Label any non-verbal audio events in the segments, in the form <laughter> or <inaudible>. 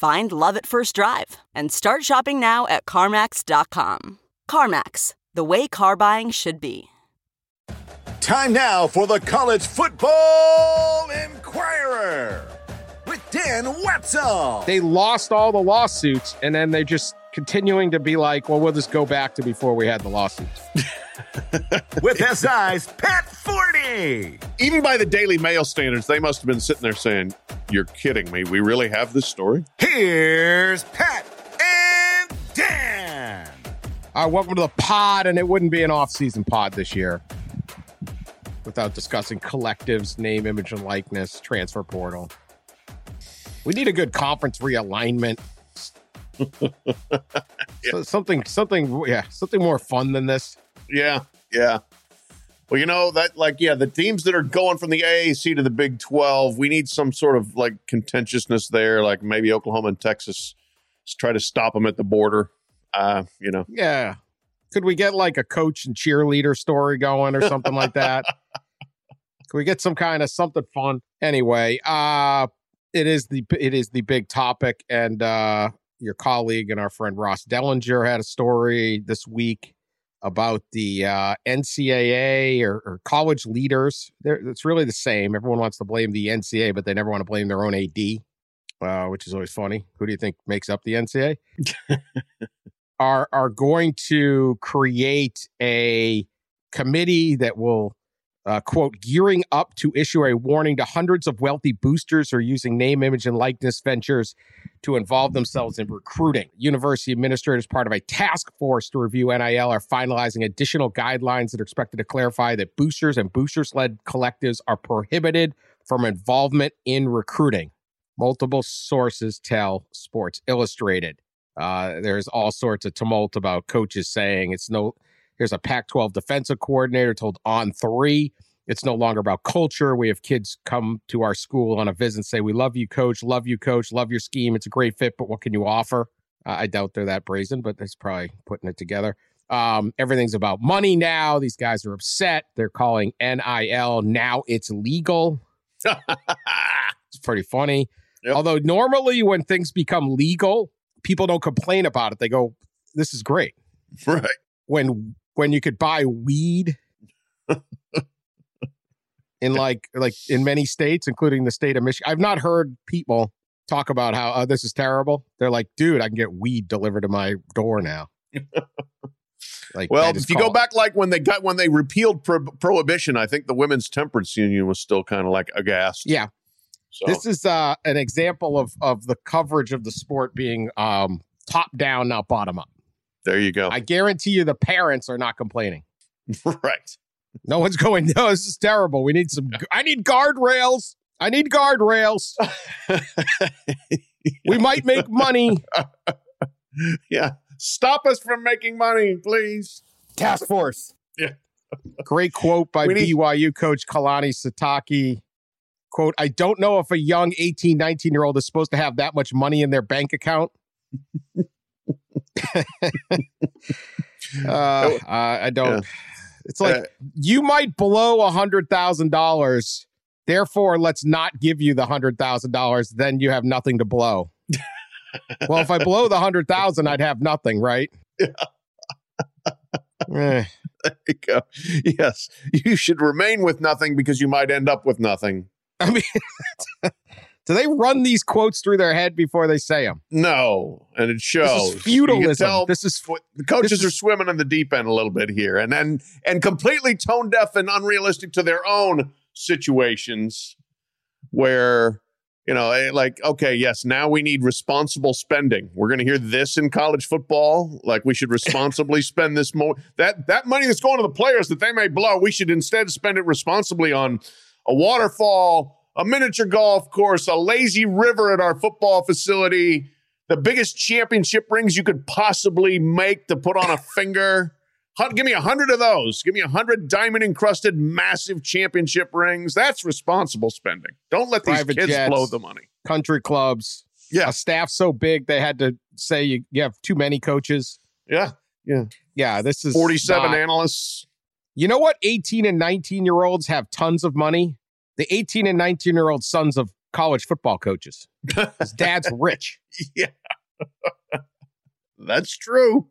Find love at first drive and start shopping now at CarMax.com. CarMax, the way car buying should be. Time now for the College Football Inquirer with Dan Wetzel. They lost all the lawsuits and then they just continuing to be like, well, we'll just go back to before we had the lawsuits. <laughs> with SI's Pat Forde. Even by the Daily Mail standards, they must have been sitting there saying, You're kidding me. We really have this story? Here's Pat and Dan. All right, welcome to the pod, and it wouldn't be an off-season pod this year without discussing collectives, name, image, and likeness, transfer portal. We need a good conference realignment. <laughs> So something, something, yeah, something more fun than this. Yeah, yeah. Well, you know that, like, yeah, the teams that are going from the AAC to the Big Twelve, we need some sort of like contentiousness there, like maybe Oklahoma and Texas. Try to stop them at the border. Uh, you know, Yeah. Could we get like a coach and cheerleader story going or something like that? <laughs> Can we get some kind of something fun? Anyway, uh it is the it is the big topic and uh your colleague and our friend Ross Dellenger had a story this week about the uh, NCAA or, or college leaders. They're, it's really the same. Everyone wants to blame the NCAA, but they never want to blame their own AD, uh, which is always funny. Who do you think makes up the NCAA? <laughs> are are going to create a committee that will uh, quote gearing up to issue a warning to hundreds of wealthy boosters who are using name image and likeness ventures to involve themselves in recruiting university administrators part of a task force to review nil are finalizing additional guidelines that are expected to clarify that boosters and boosters-led collectives are prohibited from involvement in recruiting multiple sources tell sports illustrated uh, there's all sorts of tumult about coaches saying it's no. There's a Pac-12 defensive coordinator told On3. It's no longer about culture. We have kids come to our school on a visit and say, "We love you, coach. Love you, coach. Love your scheme. It's a great fit, but what can you offer?" Uh, I doubt they're that brazen, but it's probably putting it together. Um, everything's about money now. These guys are upset. They're calling NIL now. It's legal. <laughs> It's pretty funny. Yep. Although normally when things become legal, people don't complain about it. They go, "This is great." right? When when you could buy weed <laughs> in like like in many states, including the state of Michigan, I've not heard people talk about how oh, this is terrible. They're like, "Dude, I can get weed delivered to my door now." <laughs> like, Well, if you go call- back, like when they got when they repealed pro- prohibition, I think the women's temperance union was still kind of like aghast. yeah, So This is uh, an example of of the coverage of the sport being um, top down, not bottom up. There you go. I guarantee you, the parents are not complaining. <laughs> right. No one's going. No, this is terrible. We need some. I need guardrails. I need guardrails. <laughs> We might make money. <laughs> yeah. Stop us from making money, please. Task force. Yeah. Great quote by need- BYU coach Kalani Sitake. Quote, I don't know if a young 18, 19 year old is supposed to have that much money in their bank account. <laughs> uh, uh, I don't. It's like Uh, you might blow a hundred thousand dollars. Therefore, let's not give you the hundred thousand dollars. Then you have nothing to blow. <laughs> well, if I blow the hundred thousand, I'd have nothing, right? <laughs> Eh. There you go. Yes. You should remain with nothing because you might end up with nothing. I mean, Do they run these quotes through their head before they say them? No, and it shows. This is feudalism. tell This is the coaches is- are swimming in the deep end a little bit here, and and and completely tone deaf and unrealistic to their own situations, where you know, eh, like okay, yes, now we need responsible spending. We're going to hear this in college football, like we should responsibly <laughs> spend this more that that money that's going to the players that they may blow. We should instead spend it responsibly on a waterfall, a miniature golf course, a lazy river at our football facility the biggest championship rings you could possibly make to put on a <laughs> finger. Give me a hundred of those. Give me a hundred diamond encrusted massive championship rings. That's responsible spending. Don't let these Private kids jets. blow the money. country clubs. Yeah. A staff so big they had to say you, you have too many coaches. Yeah. Yeah. Yeah, this is 47 not- analysts. You know what? 18 and 19 year olds have tons of money. The 18 and 19 year old sons of college football coaches. His dad's <laughs> rich. Yeah. That's true.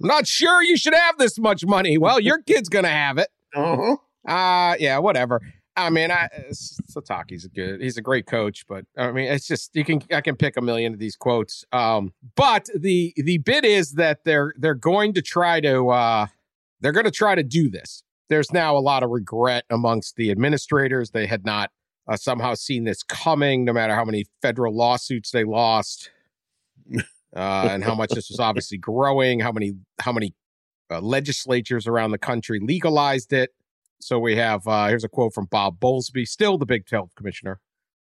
I'm not sure you should have this much money. Well, your <laughs> kid's gonna have it. Uh-huh. Uh yeah, whatever. I mean, I Sitake's a good. He's a great coach, but I mean, it's just you can I can pick a million of these quotes. Um, but the the bit is that they're they're going to try to uh they're going to try to do this. There's now a lot of regret amongst the administrators. They had not uh, somehow seen this coming, no matter how many federal lawsuits they lost, <laughs> uh, and how much this was obviously growing. How many how many uh, legislatures around the country legalized it. So we have uh, here's a quote from Bob Bowlesby, still the Big 12 commissioner.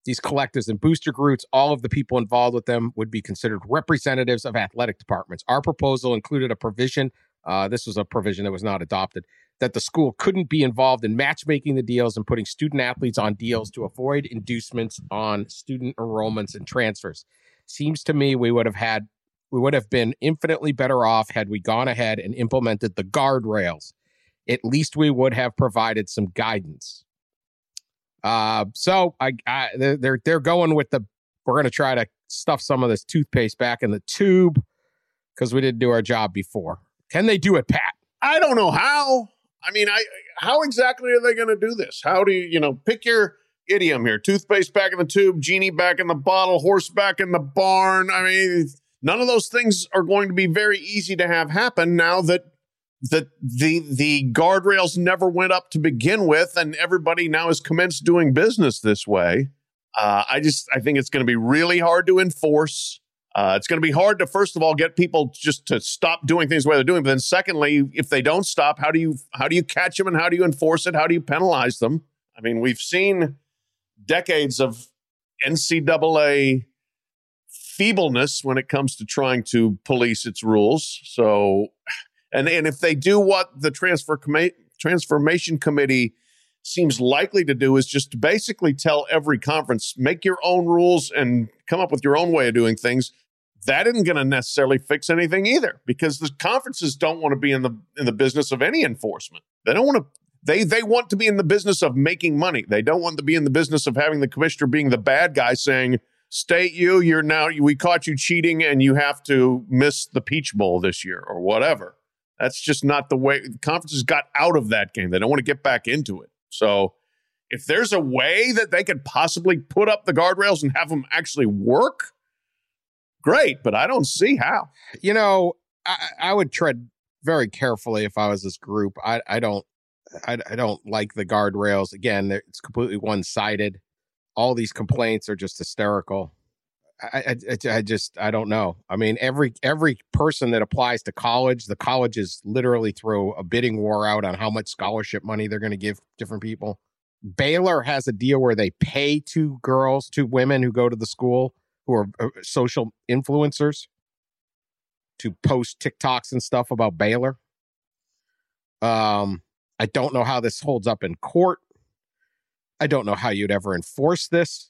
These collectors and booster groups, all of the people involved with them would be considered representatives of athletic departments. Our proposal included a provision. Uh, this was a provision that was not adopted that the school couldn't be involved in matchmaking the deals and putting student athletes on deals to avoid inducements on student enrollments and transfers. Seems to me we would have had we would have been infinitely better off had we gone ahead and implemented the guardrails at least we would have provided some guidance. Uh, so I, I they're they're, going with the we're going to try to stuff some of this toothpaste back in the tube because we didn't do our job before. Can they do it, Pat? I don't know how. I mean, I how exactly are they going to do this? How do you, you know, pick your idiom here? Toothpaste back in the tube, genie back in the bottle, horse back in the barn. I mean, none of those things are going to be very easy to have happen now that that the the guardrails never went up to begin with, and everybody now has commenced doing business this way. Uh, I just I think it's going to be really hard to enforce. Uh, it's going to be hard to first of all get people just to stop doing things the way they're doing. But then secondly, if they don't stop, how do you how do you catch them and how do you enforce it? How do you penalize them? I mean, we've seen decades of NCAA feebleness when it comes to trying to police its rules. So, and and if they do what the transfer commi- transformation committee seems likely to do is just basically tell every conference make your own rules and come up with your own way of doing things that isn't going to necessarily fix anything either because the conferences don't want to be in the in the business of any enforcement. They don't want to they they want to be in the business of making money. They don't want to be in the business of having the commissioner being the bad guy saying state you you're now we caught you cheating and you have to miss the peach bowl this year or whatever. That's just not the way conferences got out of that game. They don't want to get back into it. So if there's a way that they could possibly put up the guardrails and have them actually work, great, but I don't see how. You know, I, I would tread very carefully if I was this group. I, I don't, I, I don't like the guardrails. Again, it's completely one sided. All these complaints are just hysterical. I, I, I- just, I don't know. I mean, every every person that applies to college, the colleges literally throw a bidding war out on how much scholarship money they're going to give different people. Baylor has a deal where they pay two girls, two women who go to the school who are uh, social influencers to post TikToks and stuff about Baylor. Um, I don't know how this holds up in court. I don't know how you'd ever enforce this.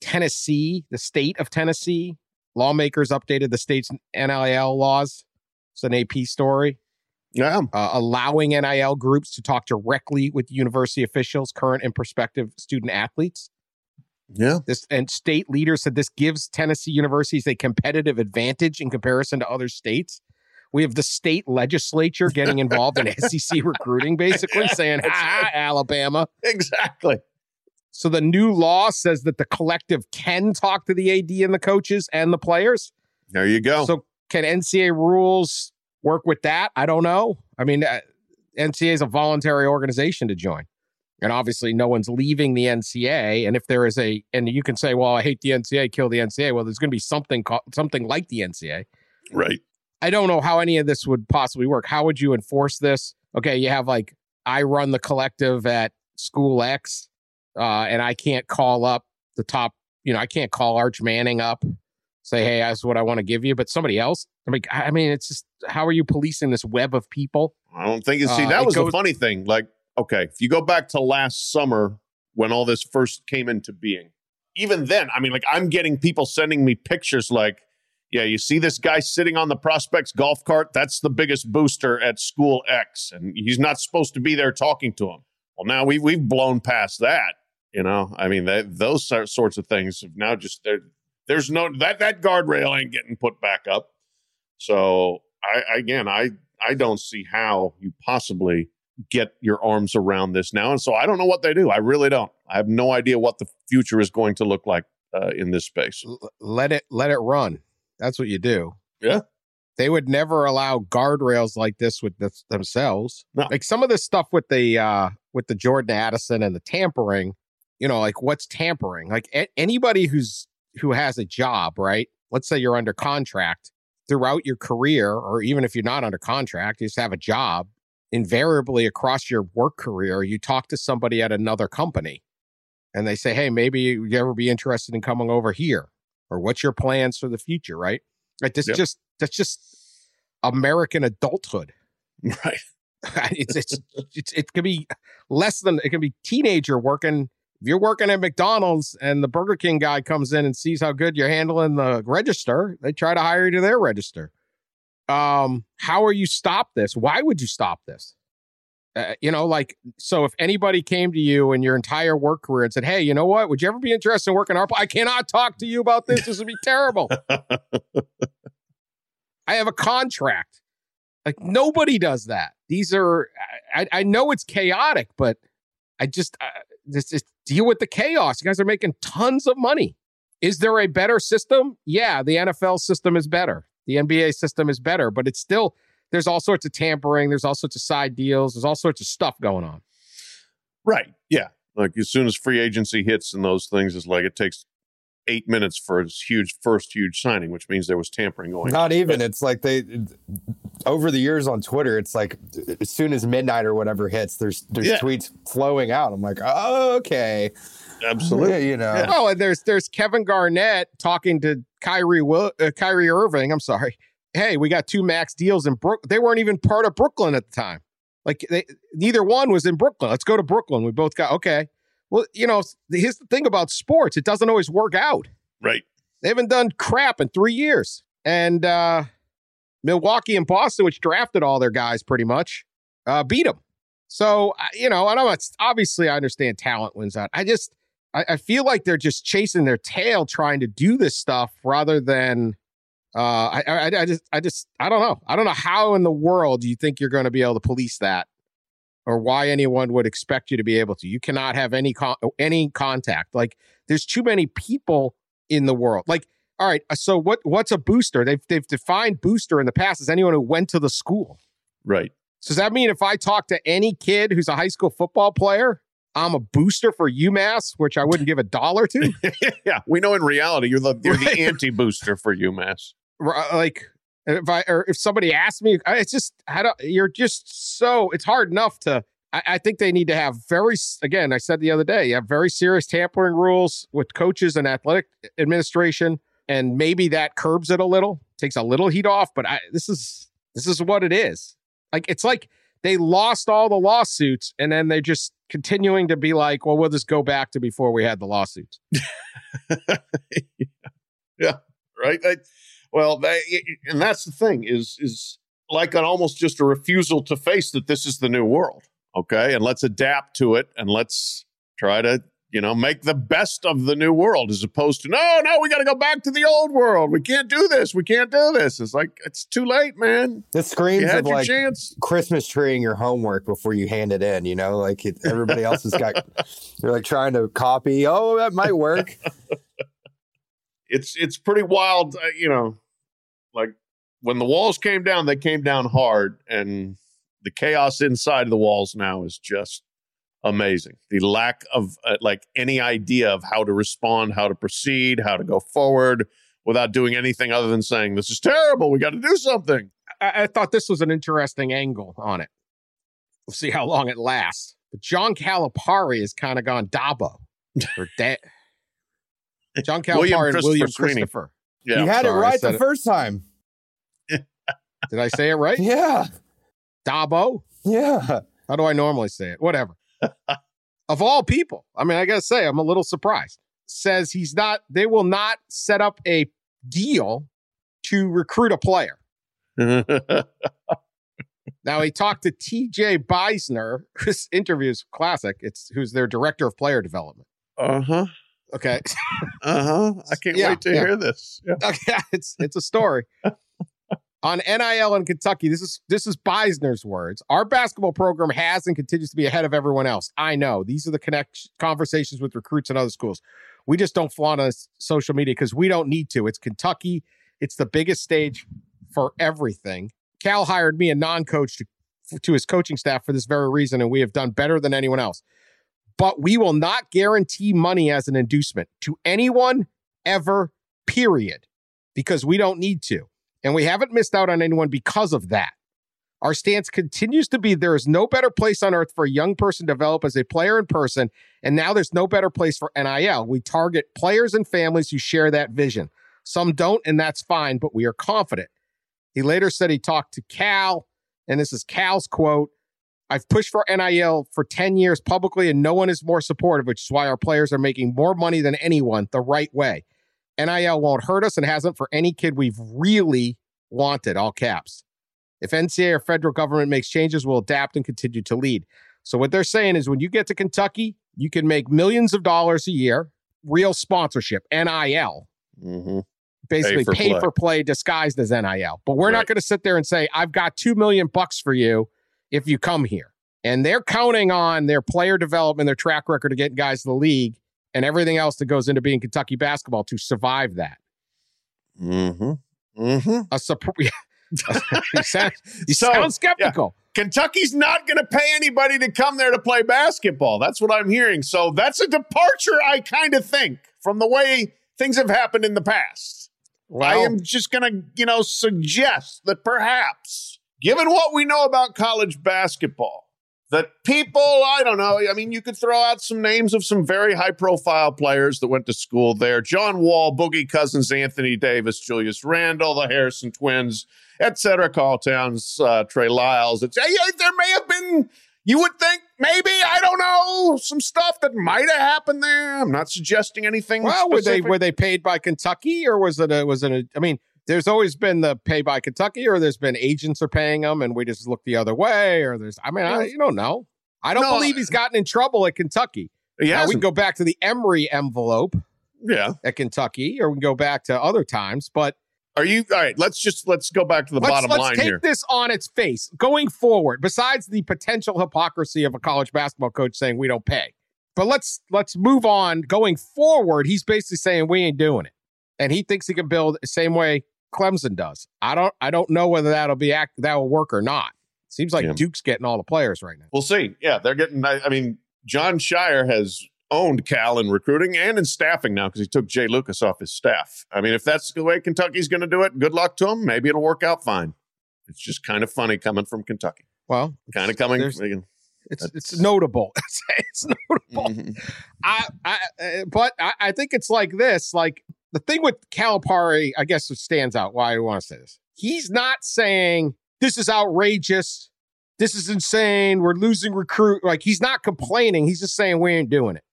Tennessee, the state of Tennessee, lawmakers updated the state's NIL laws. It's an AP story Yeah. uh, allowing NIL groups to talk directly with university officials, current and prospective student athletes. Yeah. This and state leaders said this gives Tennessee universities a competitive advantage in comparison to other states. We have the state legislature getting involved in <laughs> SEC recruiting, basically <laughs> saying, "Ah, Alabama." Exactly. So the new law says that the collective can talk to the AD and the coaches and the players. There you go. So can NCAA rules work with that? I don't know. I mean, uh, NCAA is a voluntary organization to join. And obviously, no one's leaving the NCA. And if there is a, and you can say, "Well, I hate the NCA, kill the NCA." Well, there's going to be something, called something like the NCA, Right. I don't know how any of this would possibly work. How would you enforce this? Okay, you have like I run the collective at school X, uh, and I can't call up the top. You know, I can't call Arch Manning up, say, "Hey, that's what I want to give you," but somebody else. I mean, I mean, it's just how are you policing this web of people? I don't think you see Uh, that was goes- the funny thing. Like, okay, if you go back to last summer when all this first came into being, even then, I mean, like I'm getting people sending me pictures like, yeah, you see this guy sitting on the prospects golf cart? That's the biggest booster at school X, and he's not supposed to be there talking to him. Well, now we've, we've blown past that. You know, I mean, that, those sorts of things have now just there. There's no that that guardrail ain't getting put back up. So I again, I I don't see how you possibly get your arms around this now. And so I don't know what they do. I really don't. I have no idea what the future is going to look like uh, in this space. Let it let it run. That's what you do. Yeah. They would never allow guardrails like this with this themselves. No. Like some of this stuff with the uh with the Jordan Addison and the tampering, you know, like what's tampering? Like a- anybody who's who has a job, right? Let's say you're under contract throughout your career or even if you're not under contract, you just have a job, invariably across your work career, you talk to somebody at another company and they say, "Hey, maybe you ever be interested in coming over here?" or what's your plans for the future, right? Like this Yep. just that's just American adulthood. <laughs> Right. <laughs> it's, it's it's it could be less than it can be teenager working. If you're working at McDonald's and the Burger King guy comes in and sees how good you're handling the register, they try to hire you to their register. Um, how are you stop this? Why would you stop this? Uh, you know, like so. If anybody came to you in your entire work career and said, "Hey, you know what? Would you ever be interested in working our? I cannot talk to you about this. This would be terrible. I have a contract. Like nobody does that. These are. I, I know it's chaotic, but I just uh, this just deal with the chaos. You guys are making tons of money. Is there a better system? Yeah, the NFL system is better. The NBA system is better, but it's still there's all sorts of tampering. There's all sorts of side deals. There's all sorts of stuff going on. Right. Yeah. Like as soon as free agency hits and those things, it's like it takes eight minutes for his huge first huge signing, which means there was tampering going. on. Not even. It's like they over the years on Twitter. It's like as soon as midnight or whatever hits, there's there's Yeah. tweets flowing out. I'm like, oh, okay, Absolutely. Yeah, you know. Yeah. Oh, and there's there's Kevin Garnett talking to Kyrie Will, uh, Kyrie Irving. I'm sorry. Hey, we got two max deals in Brook. They weren't even part of Brooklyn at the time. Like they, neither one was in Brooklyn. Let's go to Brooklyn. We both got okay. Well, you know, here's the thing about sports: it doesn't always work out. Right. They haven't done crap in three years. And uh, Milwaukee and Boston, which drafted all their guys pretty much, uh, beat them. So, you know, I know it's obviously I understand talent wins out. I just, I, I feel like they're just chasing their tail trying to do this stuff rather than, uh, I, I, I just, I just, I don't know. I don't know how in the world you think you're going to be able to police that or why anyone would expect you to be able to. You cannot have any, con- any contact. Like, there's too many people in the world. Like, all right, uh, so what what's a booster? They've they've defined booster in the past as anyone who went to the school. Right. So does that mean if I talk to any kid who's a high school football player, I'm a booster for UMass, which I wouldn't give a dollar to? <laughs> yeah. We know in reality you're the you're the anti booster for UMass. Uh, like if I or if somebody asked me, it's just how do you're just so it's hard enough to. I, I think they need to have very again. I said the other day, you have very serious tampering rules with coaches and athletic administration, and maybe that curbs it a little, takes a little heat off. But I, this is this is what it is. Like it's like they lost all the lawsuits, and then they're just continuing to be like, well, we'll just go back to before we had the lawsuits. <laughs> Yeah, right? I, well, they, and that's the thing is is like an almost just a refusal to face that this is the new world. Okay, and let's adapt to it, and let's try to you know, make the best of the new world as opposed to, no, no, we got to go back to the old world. We can't do this. We can't do this. It's like, it's too late, man. It screams You of like chance. Christmas treeing your homework before you hand it in. You know, like it, everybody else has got. <laughs> They're like trying to copy. Oh, that might work. <laughs> It's, it's pretty wild, uh, you know, like when the walls came down, they came down hard and the chaos inside of the walls now is just amazing. The lack of uh, like any idea of how to respond, how to proceed, how to go forward without doing anything other than saying, this is terrible. We got to do something. I, I thought this was an interesting angle on it. We'll see how long it lasts. But John Calipari has kind of gone Dabo or da- John <laughs> Calipari William and Christopher William Swinney. Christopher. Yeah. you had it sorry, I right the it. first time. Did I say it right? <laughs> Yeah, Dabo? yeah. How do I normally say it? Whatever. Of all people, I mean, I gotta say, I'm a little surprised. Says he's not. They will not set up a deal to recruit a player. <laughs> Now he talked to T.J. Beisner. This interview is classic. It's who's their director of player development. uh huh. Okay, Uh huh. I can't Yeah, wait to yeah. hear this. Yeah. <laughs> okay, it's it's a story. On NIL in Kentucky, this is this is Beisner's words. Our basketball program has and continues to be ahead of everyone else. I know these are the connect conversations with recruits and other schools. We just don't flaunt on social media because we don't need to. It's Kentucky. It's the biggest stage for everything. Cal hired me, a non-coach, to, to his coaching staff for this very reason, and we have done better than anyone else. But we will not guarantee money as an inducement to anyone ever, period, because we don't need to. And we haven't missed out on anyone because of that. Our stance continues to be there is no better place on earth for a young person to develop as a player in person. And now there's no better place for NIL. We target players and families who share that vision. Some don't, and that's fine, but we are confident. He later said he talked to Cal, and this is Cal's quote I've pushed for NIL for 10 years publicly, and no one is more supportive, which is why our players are making more money than anyone the right way. NIL won't hurt us and hasn't for any kid we've really wanted, all caps. If NCAA or federal government makes changes, we'll adapt and continue to lead. So, what they're saying is when you get to Kentucky, you can make millions of dollars a year, real sponsorship, NIL, Mm-hmm. basically for pay play. for play disguised as NIL. But we're Right. not going to sit there and say, I've got 2 million bucks for you if you come here. And they're counting on their player development, their track record of getting guys to the league, and everything else that goes into being Kentucky basketball to survive that. Mm-hmm. Mm-hmm. A surprise. <laughs> <laughs> you sound, you So, sound skeptical. Kentucky's not going to pay anybody to come there to play basketball. That's what I'm hearing. So that's a departure, I kind of think, from the way things have happened in the past. I am just going to, you know, suggest that perhaps, given what we know about college basketball, that people, I don't know, I mean, you could throw out some names of some very high profile players that went to school there John Wall, Boogie Cousins, Anthony Davis, Julius Randle, the Harrison twins, et cetera, Karl Towns, uh, Trey Lyles. It's, there may have been, you would think, maybe, I don't know, some stuff that might have happened there. I'm not suggesting anything. well, were they were they paid by Kentucky or was it a was it a I mean, there's always been the pay by Kentucky or there's been agents are paying them and we just look the other way or there's I mean, I, you don't know. I don't No, believe he's gotten in trouble at Kentucky. Yeah, we can go back to the Emery envelope yeah. at Kentucky, or we can go back to other times. But Are you all right? Let's just let's go back to the let's, bottom let's line take here. this on its face going forward. Besides the potential hypocrisy of a college basketball coach saying we don't pay, but let's let's move on. Going forward, he's basically saying we ain't doing it, and he thinks he can build the same way Clemson does. I don't I don't know whether that'll be act that will work or not. Seems like Yeah. Duke's getting all the players right now. We'll see. Yeah, they're getting. I, I mean, Jon Scheyer has owned Cal in recruiting and in staffing now because he took Jai Lucas off his staff. I mean, if that's the way Kentucky's going to do it, good luck to him. Maybe it'll work out fine. It's just kind of funny coming from Kentucky. Well, Kind of coming. again. It's it's notable. <laughs> it's notable. Mhm. I, I, uh, but I, I think it's like this. Like the thing with Calipari, I guess, stands out. Why I want to say this? He's not saying this is outrageous. This is insane. We're losing recruit. Like he's not complaining. He's just saying we ain't doing it.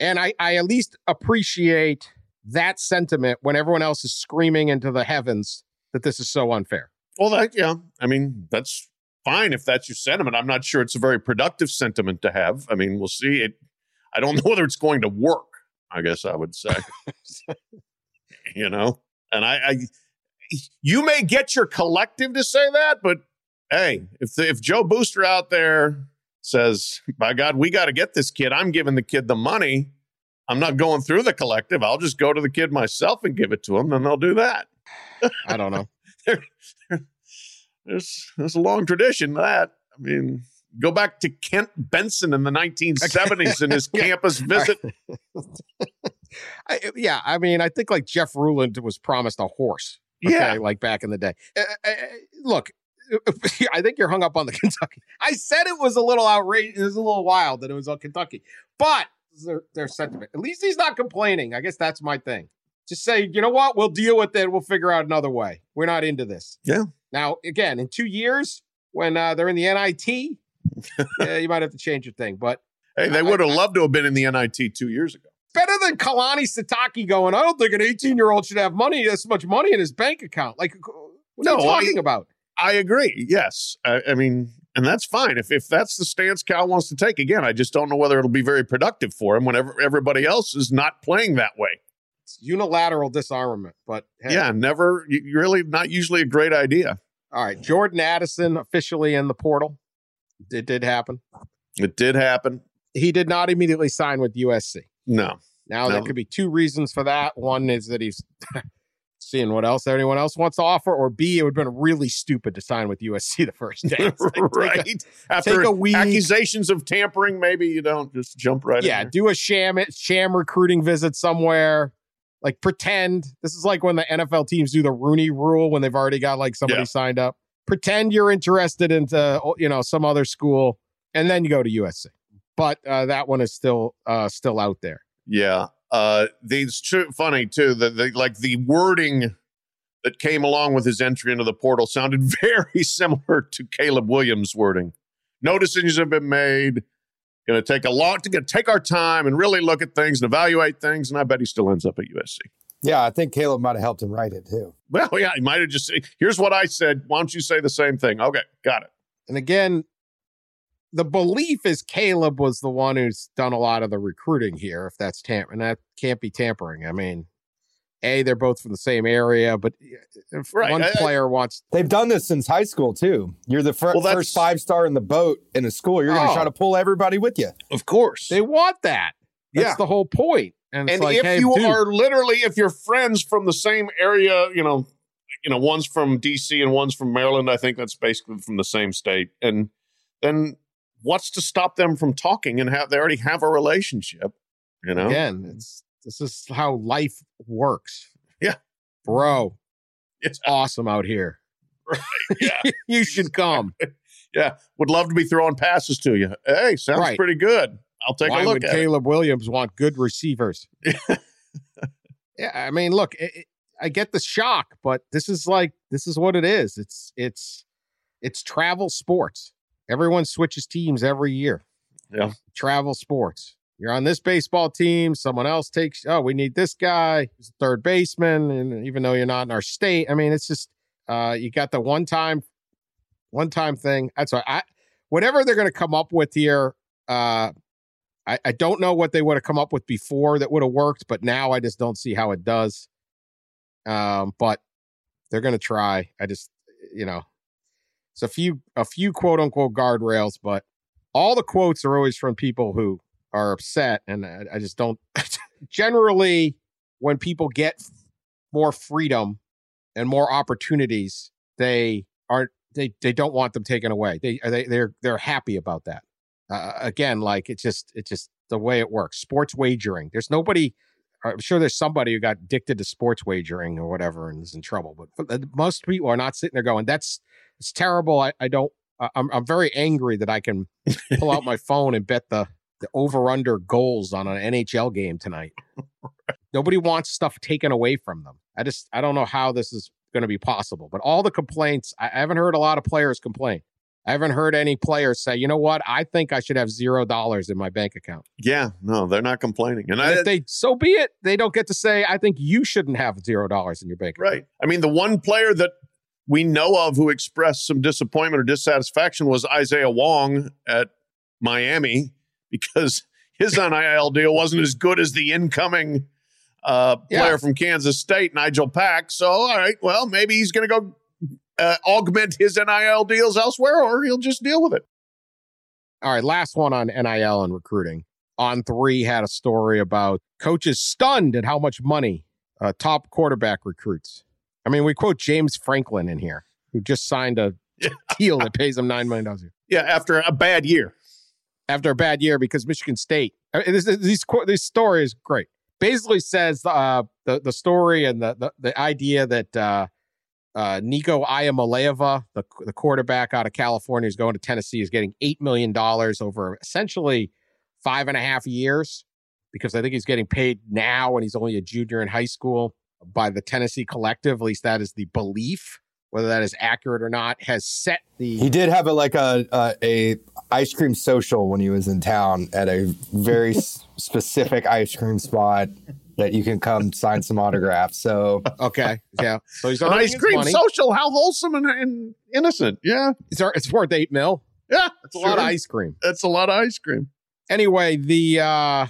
And I, I at least appreciate that sentiment when everyone else is screaming into the heavens that this is so unfair. Well, that yeah. I mean, that's fine if that's your sentiment. I'm not sure it's a very productive sentiment to have. I mean, we'll see. It. I don't <laughs> know whether it's going to work. I guess I would say, <laughs> <laughs> you know, and I, I, you may get your collective to say that, but hey, if the, if Joe Booster out there says, "By God, we got to get this kid," I'm giving the kid the money. I'm not going through the collective. I'll just go to the kid myself and give it to him, then they'll do that. <laughs> I don't know. there's there's a long tradition that. I mean, go back to Kent Benson in the 1970s and his <laughs> campus visit. I, yeah, I mean, I think like Jeff Ruland was promised a horse. Okay, Yeah. like back in the day. Uh, uh, uh, look, <laughs> I think you're hung up on the <laughs> Kentucky. I said it was a little outrageous. It was a little wild that it was on Kentucky, but their, their sentiment. At least he's not complaining. I guess that's my thing. Just say, you know what? We'll deal with it. We'll figure out another way. We're not into this. Yeah. Now, again, in two years, when uh, they're in the NIT, <laughs> yeah, you might have to change your thing. But Hey, they would have loved to have been in the NIT two years ago. Better than Kalani Sitake going, I don't think an 18 year old should have money, this much money in his bank account. Like, what are No, you I- talking about? I agree. Yes. I, I mean, and that's fine. If, if that's the stance Cal wants to take, again, I just don't know whether it'll be very productive for him whenever everybody else is not playing that way. It's unilateral disarmament. But hey, Yeah, never, really not usually a great idea. All right. Jordan Addison officially in the portal. It did happen. It did happen. He did not immediately sign with USC. No. Now, there could be two reasons for that. One is that he's <laughs> seeing what else anyone else wants to offer, or B, it would have been really stupid to sign with USC the first day. Like, take a- <laughs> right. After take a week. accusations of tampering, maybe you don't just jump right yeah, do a sham sham recruiting visit somewhere. Like pretend this is like when the NFL teams do the Rooney rule when they've already got like somebody Yeah. signed up. Pretend you're interested into you know some other school, and then you go to USC. But uh, that one is still uh, still out there. Yeah. Uh, these true, funny too. The, the like the wording that came along with his entry into the portal sounded <laughs> very similar to Caleb Williams' wording. No decisions have been made. Going to take a long to get take our time and really look at things and evaluate things. And I bet he still ends up at USC. Yeah, I think Caleb might have helped him write it too. Well, yeah, he might have just said, "Here's what I said. Why don't you say the same thing?" Okay, got it. And again, the belief is Caleb was the one who's done a lot of the recruiting here. If that's tampering, And that can't be tampering. I mean, a they're both from the same area, but uh, if Right, one I- I- player wants They've done this since high school too. You're the fir- Well, first five star in the boat in a school. You're going to Oh. try to pull everybody with you. Of course. They want that. That's Yeah. the whole point. And it's and like, if hey, you dude, are literally if you're friends from the same area you know you know one's from dc and one's from maryland i think that's basically from the same state and then what's to stop them from talking and have they already have a relationship you know again, it's this is how life works. Yeah. Bro, it's awesome out here. <laughs> yeah <laughs> you should come. <laughs> yeah would love to be throwing passes to you hey sounds Right. pretty good i'll take Why a look would at it Caleb Williams want good receivers? yeah, I mean, look, it, it- I get the shock, but this is like this is what it is. It's it's it's travel sports. Everyone switches teams every year. Yeah. travel sports. You're on this baseball team. Someone else takes. Oh, we need this guy. He's a third baseman, and even though you're not in our state, I mean, it's just uh, you got the one time, one time thing. That's why I whatever they're going to come up with here. Uh, I, I don't know what they would have come up with before that would have worked, but now I just don't see how it does. Um, but they're gonna try. I just, you know, it's a few a few quote unquote guardrails, but all the quotes are always from people who are upset, and I, I just don't. <laughs> generally, when people get more freedom and more opportunities, they aren't they they don't want them taken away. They they they're they're happy about that uh, again like it's just it's just the way it works sports wagering there's nobody i'm sure there's somebody who got addicted to sports wagering or whatever and is in trouble but most people are not sitting there going that's it's terrible i, I don't I'm, I'm very angry that i can pull out my <laughs> phone and bet the the over under goals on an nhl game tonight <laughs> nobody wants stuff taken away from them i just i don't know how this is going to be possible but all the complaints I, I haven't heard a lot of players complain I haven't heard any players say, you know what, I think I should have zero dollars in my bank account. yeah no they're not complaining and And i if they so be it, they don't get to say, I think you shouldn't have zero dollars in your bank account. Right. I mean, the one player that we know of who expressed some disappointment or dissatisfaction was Isaiah Wong at Miami because his NIL deal wasn't as good as the incoming uh, player Yeah. from Kansas State, Nigel Pack. So, all right, well, maybe he's going to go uh, augment his NIL deals elsewhere, or he'll just deal with it. All right, last one on NIL and recruiting. On3 had a story about coaches stunned at how much money uh, top quarterback recruits. I mean, we quote James Franklin in here, who just signed a deal that pays him nine million dollars a year Yeah, after a bad year. after a bad year because Michigan State. This, this, this story is great. Basically, says uh, the the story and the the, the idea that uh, uh, Nico Iamaleava, the the quarterback out of California, is going to Tennessee, is getting eight million dollars over essentially five and a half years because I think he's getting paid now and he's only a junior in high school by the Tennessee Collective. At least that is the belief. Whether that is accurate or not, has set the He did have a like a, a a ice cream social when he was in town at a very <laughs> s- specific ice cream spot that you can come sign some autographs. So okay, yeah. So he's An ice cream money. social, how wholesome and, and innocent. Yeah, It's, it's worth eight mil. yeah. It's a lot of ice cream. That's a lot of ice cream. Anyway, the uh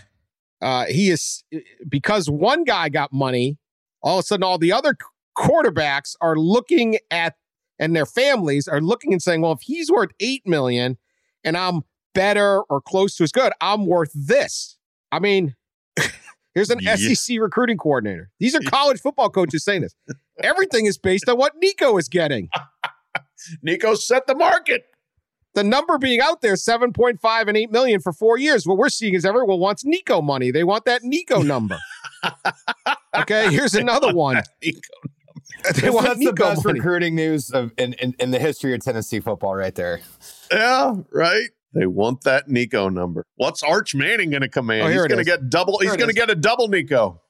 uh he is because one guy got money, all of a sudden all the other quarterbacks are looking at and their families are looking and saying, well, if he's worth eight million and I'm better or close to as good, I'm worth this. I mean, <laughs> here's an Yeah. SEC recruiting coordinator. These are <laughs> college football coaches saying this. Everything is based on what Nico is getting. <laughs> Nico set the market. the number being out there 7.5 and 8 million for four years what we're seeing is everyone wants nico money they want that nico number okay here's another <laughs> one Nico. they want that's the best money recruiting news of in, in, in the history of Tennessee football, right there. Yeah, right. They want that Nico number. What's Arch Manning going to command? Oh, he's going to get double. Here he's going to get a double Nico.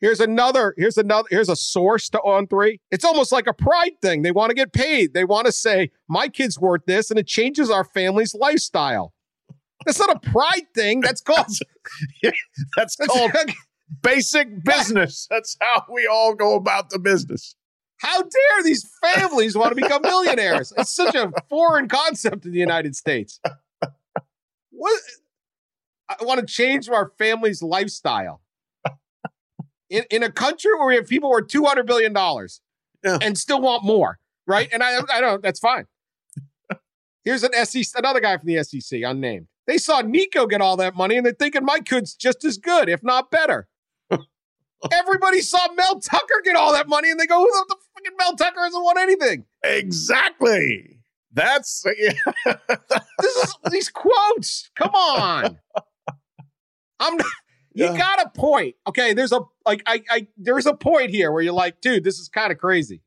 here's another here's another here's a source to On3 it's almost like a pride thing they want to get paid they want to say my kid's worth this and it changes our family's lifestyle that's not a pride thing that's called <laughs> That's <laughs> that's called basic business. <laughs> That's how we all go about the business. How dare these families want to become millionaires? It's such a foreign concept in the United States. What? I want to change our family's lifestyle. In, in a country where we have people worth two hundred billion dollars Yeah. and still want more, right? And I, I don't. That's fine. Here's an SEC, another guy from the SEC, unnamed. They saw Nico get all that money, and they're thinking my kid's just as good, if not better. <laughs> Everybody saw Mel Tucker get all that money, and they go, "Who the, the fucking Mel Tucker hasn't won anything?" Exactly. That's <laughs> This is these quotes. Come on. I'm. You Yeah. got a point. Okay, there's a like I I there's a point here where you're like, dude, this is kind of crazy.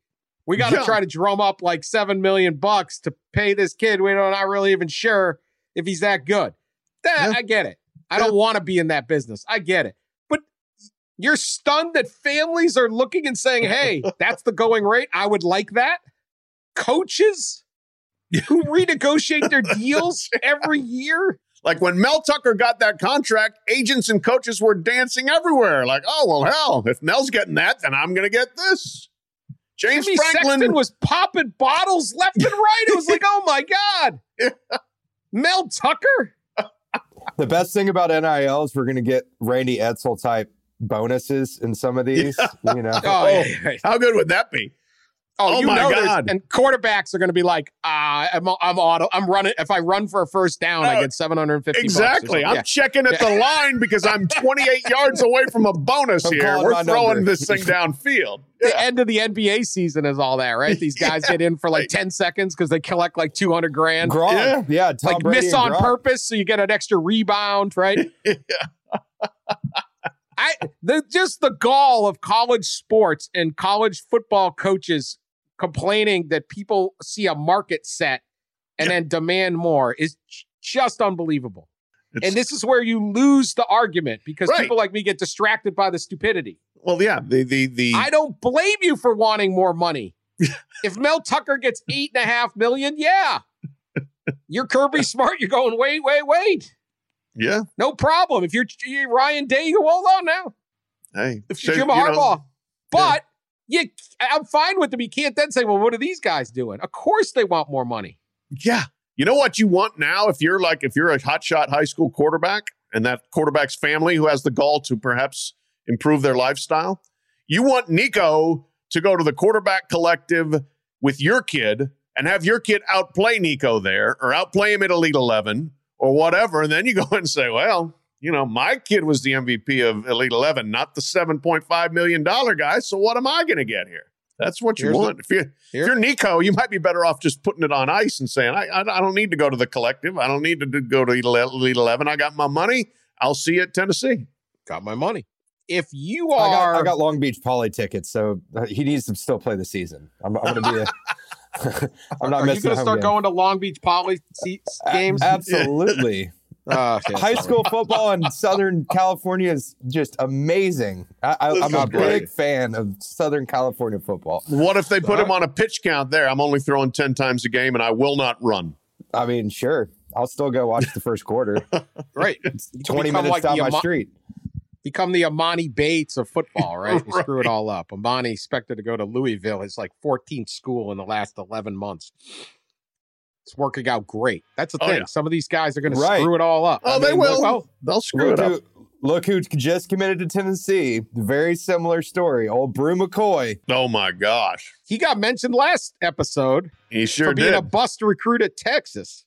We got to Yeah. try to drum up like seven million bucks to pay this kid. We're not really even sure if he's that good. That Yeah. I get it. I don't want to be in that business. I get it. But you're stunned that families are looking and saying, "Hey, <laughs> that's the going rate. I would like that." Coaches who <laughs> renegotiate their deals <laughs> every year. like when Mel Tucker got that contract, agents and coaches were dancing everywhere. Like, oh well, hell, if Mel's getting that, then I'm going to get this. James Jimmy Franklin Sexton was popping bottles left and right. It was like, oh my God. Mel Tucker? The best thing about NIL is we're going to get Randy Edsall type bonuses in some of these. You know, <laughs> Oh, yeah, yeah. How good would that be? oh, Oh you my know there's- God. And quarterbacks are going to be like, uh, I'm, I'm auto. I'm running. If I run for a first down, I Oh, get 750 bucks Exactly. something. I'm Yeah. checking at the line because I'm <laughs> 28 yards away from a bonus I'm here. We're throwing number. this thing downfield. <laughs> The end of the NBA season is all that, right? These guys get in for like 10 seconds because they collect like 200 grand. Gronk, Yeah. yeah, Tom like Brady miss on Gronk. purpose so you get an extra rebound, right? I the just the gall of college sports and college football coaches complaining that people see a market set and then demand more is just unbelievable. It's- and this is where you lose the argument because Right. people like me get distracted by the stupidity. well, yeah, the the the I don't blame you for wanting more money. <laughs> if Mel Tucker gets eight and a half million, yeah. You're Kirby Smart. You're going, wait, wait, wait. Yeah. No problem. If you're, you're Ryan Day, you hold on now. Hey, If you're Jim you know, Harbaugh. but you, I'm fine with them. You can't then say, well, what are these guys doing? Of course they want more money. yeah. You know what you want now if you're like if you're a hotshot high school quarterback and that quarterback's family who has the gall to perhaps improve their lifestyle. You want Nico to go to the quarterback collective with your kid and have your kid outplay Nico there or outplay him at Elite 11 or whatever. And then you go <laughs> and say, well, you know, my kid was the MVP of Elite 11, not the $7.5 million guy. So what am I going to get here? That's what you Here's want. if, you're, if you're Nico, you might be better off just putting it on ice and saying, I, I, I don't need to go to the collective. I don't need to do- go to Elite 11. I got my money. I'll see you at Tennessee. Got my money. If you I are, got, I got Long Beach Poly tickets, so uh, he needs to still play the season. I'm, I'm going to be. A, <laughs> I'm not are you gonna start game. going to Long Beach Poly games? Absolutely. Uh, <laughs> okay, High sorry. school football in Southern California is just amazing. I, I'm a big fan of Southern California football. What if they put him on a pitch count there? I'm only throwing 10 times a game and I will not run. I mean, sure, I'll still go watch the first quarter. <laughs> Right. You 20 minutes like down the my street. Become the Emoni Bates of football, right? <laughs> You screw it all up. Emoni expected to go to Louisville. His like 14th school in the last 11 months. It's working out great. That's the Oh, thing. yeah. Some of these guys are going Right. to screw it all up. Oh, I they will. Well, They'll screw Look it up. who, look who just committed to Tennessee. Very similar story. Old Bru McCoy. Oh my gosh. he got mentioned last episode He for sure being did. a bust recruit at Texas.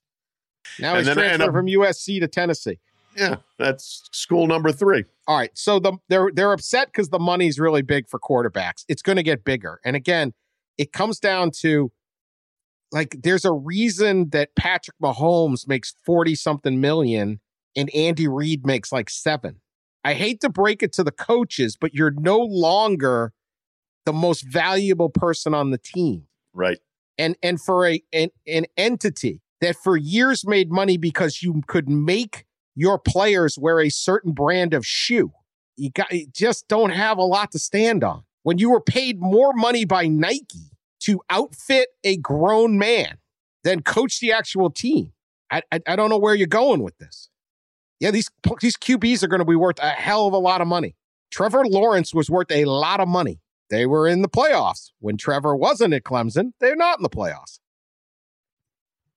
Now And he's transferred from USC to Tennessee. Yeah, that's school number three. All right, so the they're they're upset because the money's really big for quarterbacks. It's going to get bigger, and again, it comes down to like there's a reason that Patrick Mahomes makes forty something million and Andy Reid makes like seven. I hate to break it to the coaches, but you're no longer the most valuable person on the team Right. and and for a an, an entity that for years made money because you could make your players wear a certain brand of shoe. You got you just don't have a lot to stand on. When you were paid more money by Nike to outfit a grown man than coach the actual team I, I I don't know where you're going with this. Yeah these these QBs are going to be worth a hell of a lot of money. Trevor Lawrence was worth a lot of money. They were in the playoffs. When Trevor wasn't at Clemson, they're not in the playoffs.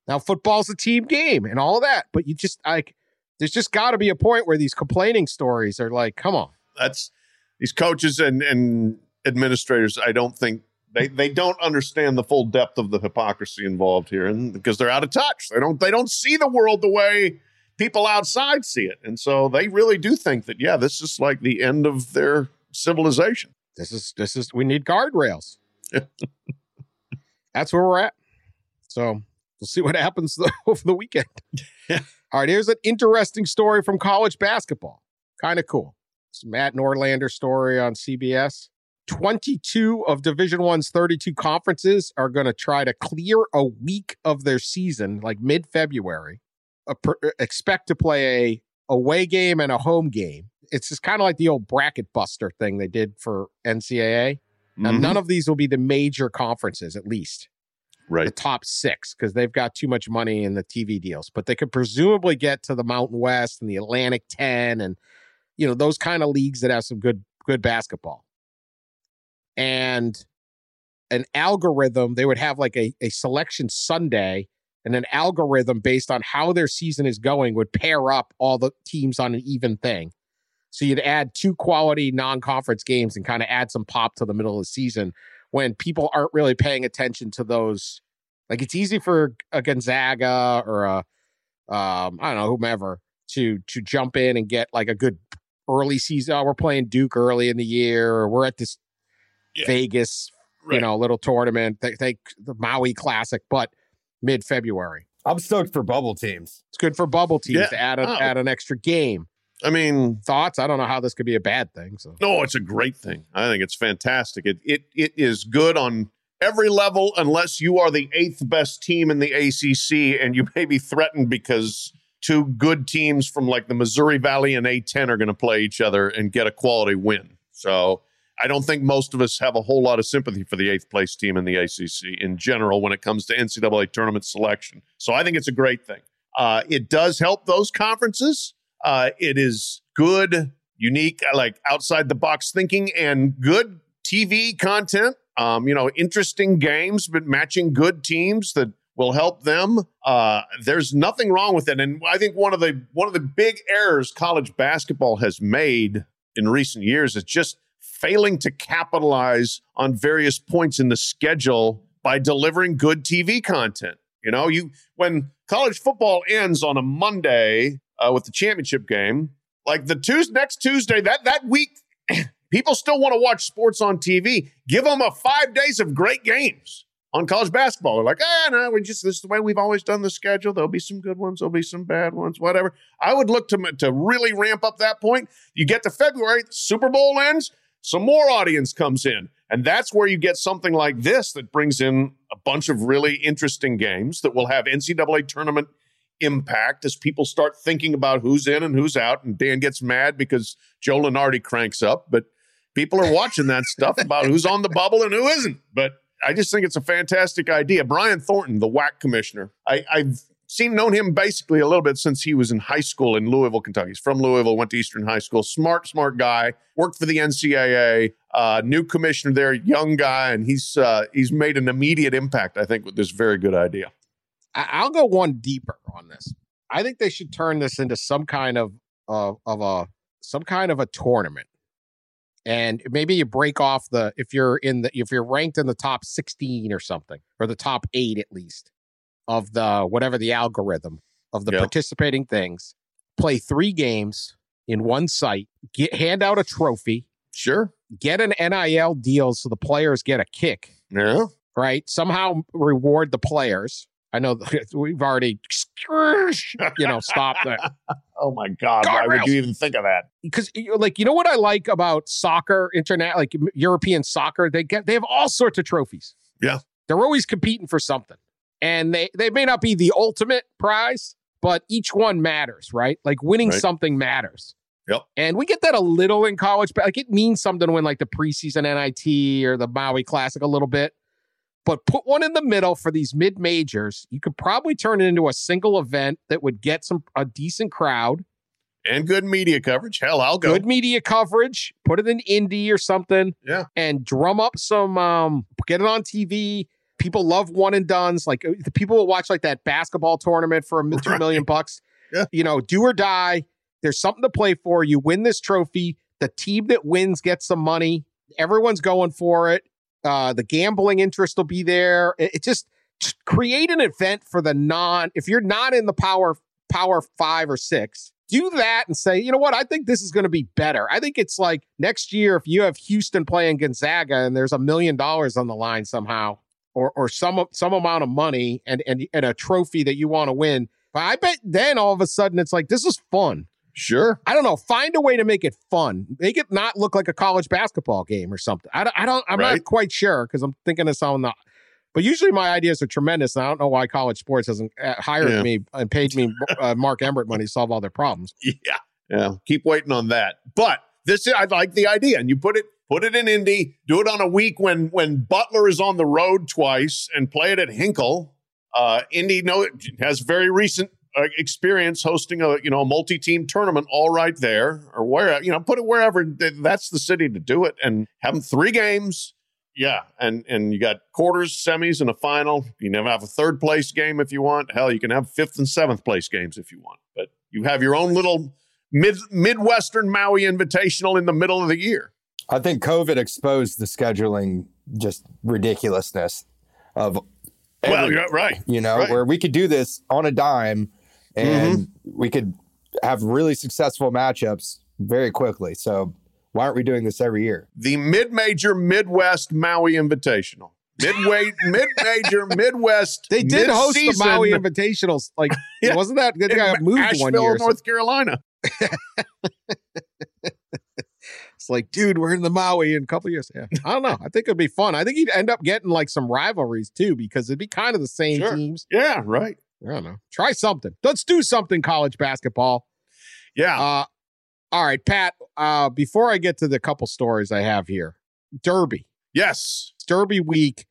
Now, football's a team game and all that, but you just like there's just got to be a point where these complaining stories are like, come on. That's these coaches and, and administrators, I don't think they, they don't understand the full depth of the hypocrisy involved here and because they're out of touch. They don't they don't see the world the way people outside see it. And so they really do think that, yeah, this is like the end of their civilization. This is this is we need guardrails. <laughs> That's where we're at. So we'll see what happens <laughs> over the weekend. <laughs> Yeah. All right, here's an interesting story from college basketball. Kind of cool. It's Matt Norlander story on CBS. 22 of Division One's 32 conferences are going to try to clear a week of their season, like mid-February. A per- expect to play a away game and a home game. It's just kind of like the old bracket buster thing they did for NCAA. Now, Mhm. none of these will be the major conferences, at least the top six, because they've got too much money in the TV deals. But they could presumably get to the Mountain West and the Atlantic 10 and, you know, those kind of leagues that have some good, good basketball. And an algorithm, they would have like a, a selection Sunday and an algorithm based on how their season is going would pair up all the teams on an even thing. So you'd add two quality non-conference games and kind of add some pop to the middle of the season when people aren't really paying attention to those. Like it's easy for a Gonzaga or a um, I don't know whomever to to jump in and get like a good early season. Oh, we're playing Duke early in the year, or we're at this Yeah. Vegas, you know, little tournament. They, they the Maui Classic, but mid February. I'm stoked for bubble teams. It's good for bubble teams Yeah. to add a, Oh. add an extra game. I mean, Thoughts? I don't know how this could be a bad thing. So No, it's a great thing. I think it's fantastic. It it it is good on every level unless you are the eighth best team in the ACC and you may be threatened because two good teams from like the Missouri Valley and A10 are going to play each other and get a quality win. So I don't think most of us have a whole lot of sympathy for the eighth place team in the ACC in general when it comes to NCAA tournament selection. So I think it's a great thing. Uh, it does help those conferences. Uh, it is good, unique, like outside the box thinking and good TV content. Um, you know, interesting games, but matching good teams that will help them. Uh, there's nothing wrong with it, and I think one of the one of the big errors college basketball has made in recent years is just failing to capitalize on various points in the schedule by delivering good TV content. You know, you when college football ends on a Monday uh, with the championship game, like the Tuesday next Tuesday that that week, <clears throat> people still want to watch sports on TV. Give them a five days of great games on college basketball. They're like, ah, no, we just this is the way we've always done the schedule. There'll be some good ones, there'll be some bad ones, whatever. I would look to to really ramp up that point. You get to February, Super Bowl ends, some more audience comes in. And that's where you get something like this that brings in a bunch of really interesting games that will have NCAA tournament impact as people start thinking about who's in and who's out. And Dan gets mad because Joe Lunardi cranks up, but people are watching that stuff about who's on the bubble and who isn't. But I just think it's a fantastic idea. Brian Thornton, the WAC commissioner, I, I've seen known him basically a little bit since he was in high school in Louisville, Kentucky. He's from Louisville, went to Eastern High School. Smart, smart guy. Worked for the NCAA. Uh, new commissioner there, young guy, and he's uh, he's made an immediate impact. I think with this very good idea. I- I'll go one deeper on this. I think they should turn this into some kind of uh, of a some kind of a tournament, and maybe you break off the if you're in the if you're ranked in the top sixteen or something or the top eight at least of the whatever the algorithm of the Yeah. participating things. Play three games in one site. Get hand out a trophy. Sure. Get an NIL deal so the players get a kick Yeah. right? Somehow reward the players. I know <laughs> we've already, <laughs> you know, stopped that <laughs> Oh my God! Why would you even think of that? because, like, you know what I like about soccer, internet, like European soccer, they get they have all sorts of trophies. Yeah. they're always competing for something, and they they may not be the ultimate prize, but each one matters, right? Like winning Right. something matters. Yep. And we get that a little in college, but like it means something to win like the preseason NIT or the Maui Classic a little bit. But put one in the middle for these mid majors. You could probably turn it into a single event that would get some a decent crowd, And good media coverage. Hell, I'll go. good media coverage. Put it in Indy or something. Yeah. and drum up some. um Get it on TV. People love one and duns. Like uh, the people will watch like that basketball tournament for a <laughs> Right. million bucks. Yeah. You know, do or die. There's something to play for. You win this trophy. The team that wins gets some money. Everyone's going for it. Uh, the gambling interest will be there. It, it just, just create an event for the non. If you're not in the power power five or six, do that and say, you know what? I think this is going to be better. I think it's like next year if you have Houston playing Gonzaga and there's a million dollars on the line somehow, or or some some amount of money and and and a trophy that you want to win. But I bet then all of a sudden it's like this is fun. Sure. I don't know. Find a way to make it fun. Make it not look like a college basketball game or something. I don't. I don't I'm Right. not quite sure because I'm thinking of something. That, but usually my ideas are tremendous, and I don't know why college sports hasn't uh, hired Yeah. me and paid me uh, Mark Emmert money to solve all their problems. <laughs> Yeah. Yeah. Keep waiting on that. But this I like the idea. And you put it put it in Indy, do it on a week when when Butler is on the road twice and play it at Hinkle. Uh Indy no has very recent Uh, experience hosting a you know a multi-team tournament all right there or where you know put it wherever that's the city to do it and have them three games. Yeah and and you got quarters semis and a final. You never have a third place game if you want. Hell you can have fifth and seventh place games if you want but you have your own little mid midwestern maui invitational in the middle of the year. I think COVID exposed the scheduling just ridiculousness of well every- you're right you know, Right. where we could do this on a dime Mm-hmm. and we could have really successful matchups very quickly. So why aren't we doing this every year? the mid-major midwest maui invitational midway <laughs> mid-major midwest They did host the Maui Invitationals. Like, <laughs> Yeah. wasn't that? They in got moved Asheville, one year. or north carolina <laughs> It's like, dude, we're in the Maui in a couple years. Yeah. I don't know. I think it'd be fun. I think you'd end up getting like some rivalries too, because it'd be kind of the same Sure. teams. yeah right I don't know. Try something. Let's do something college basketball. yeah Uh all right, Pat. Uh, before I get to the couple stories I have here, Derby. yes Derby week.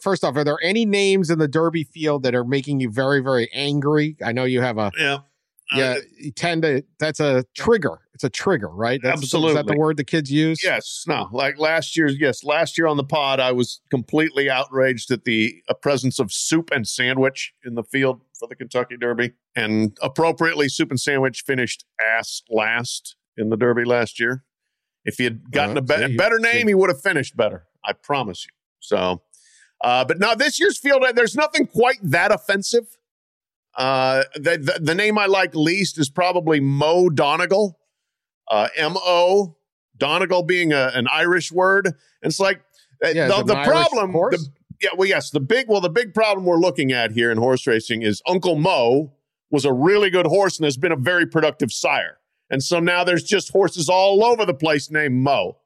First off, are there any names in the Derby field that are making you very, very angry? I know you have a yeah yeah, you tend to. That's a trigger. It's a trigger, right? That's, Is that the word the kids use? Yes, no. Like last year, yes, last year on the pod, I was completely outraged at the uh, presence of soup and sandwich in the field for the Kentucky Derby, and appropriately, soup and sandwich finished ass last in the Derby last year. If he had gotten Uh, a, be- a better name, he would have finished better. I promise you. So, uh, but now this year's field, there's nothing quite that offensive. Uh, the, the the name I like least is probably Mo Donegal, uh, M O Donegal being a, an Irish word. And it's like uh, Yeah, the, the problem. the- yeah, well, yes, the big well, the big problem we're looking at here in horse racing is Uncle Mo was a really good horse and has been a very productive sire. And so now there's just horses all over the place named Mo.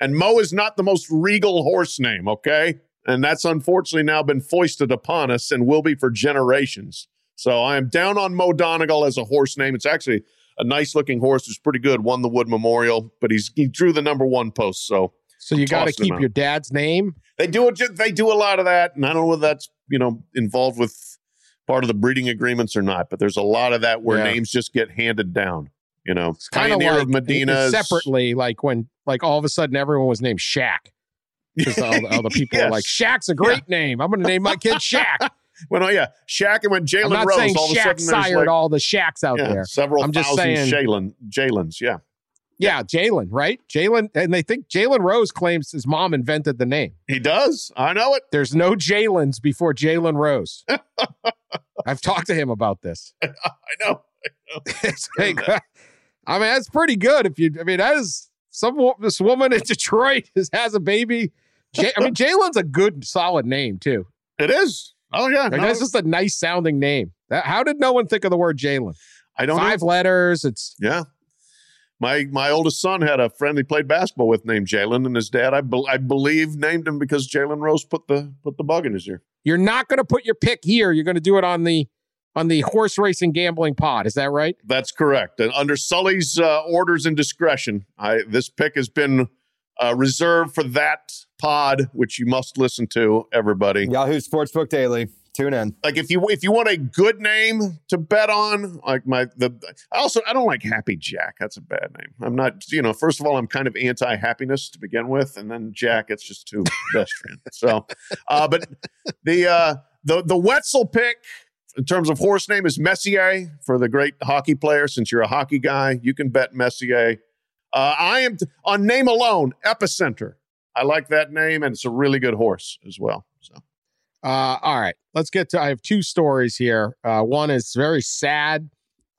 And Mo is not the most regal horse name, okay? And that's unfortunately now been foisted upon us and will be for generations. So I am down on Mo Donegal as a horse name. It's actually a nice looking horse. It's pretty good. Won the Wood Memorial, but he's he drew the number one post. So So you got to keep your dad's name. they do it. They do a lot of that, and I don't know whether that's you know involved with part of the breeding agreements or not. But there's a lot of that where Yeah. names just get handed down. You know, It's kind of Pioneer like of Medina separately, like when like all of a sudden everyone was named Shaq. Because all, the- all the <laughs> people Yes. are like, Shaq's a great name. I'm going to name my kid Shaq. <laughs> <laughs> When oh yeah, Shaq and when Jalen Rose, saying all of a sudden sired like all the Shaqs out yeah, there. several I'm just thousand saying- Jalen Jalen's. Yeah, Yeah, Jalen, right? Jalen, and they think Jalen Rose claims his mom invented the name. he does. I know it. There's no Jalen's before Jalen Rose. <laughs> I've talked to him about this. <laughs> I know. It's like, I mean, that's pretty good. If you, I mean, that is some this woman in Detroit has, has a baby. Ja- I mean, Jalen's a good, solid name too. It is. Oh yeah. No, that's just a nice sounding name. That, how did no one think of the word Jalen? I don't Five know. letters. It's Yeah. My my oldest son had a friend he played basketball with named Jalen, and his dad, I, bel I believe, named him because Jalen Rose put the put the bug in his ear. you're not going to put your pick here. You're going to do it on the on the horse racing gambling pod. Is that right? That's correct. And under Sully's uh, orders and discretion, I this pick has been uh, reserved for that pod, which you must listen to. Everybody, Yahoo Sportsbook Daily. Tune in. like if you if you want a good name to bet on, like my the I also I don't like Happy Jack. That's a bad name. I'm not you know first of all I'm kind of anti happiness to begin with, and then Jack it's just too best friend. <laughs> So, uh, but the uh, the the Wetzel pick in terms of horse name is Messier for the great hockey player. Since you're a hockey guy, you can bet Messier. Uh, I am t- on name alone Epicenter. I like that name, and it's a really good horse as well. So. Uh, all right, let's get to. I have two stories here. Uh, one is very sad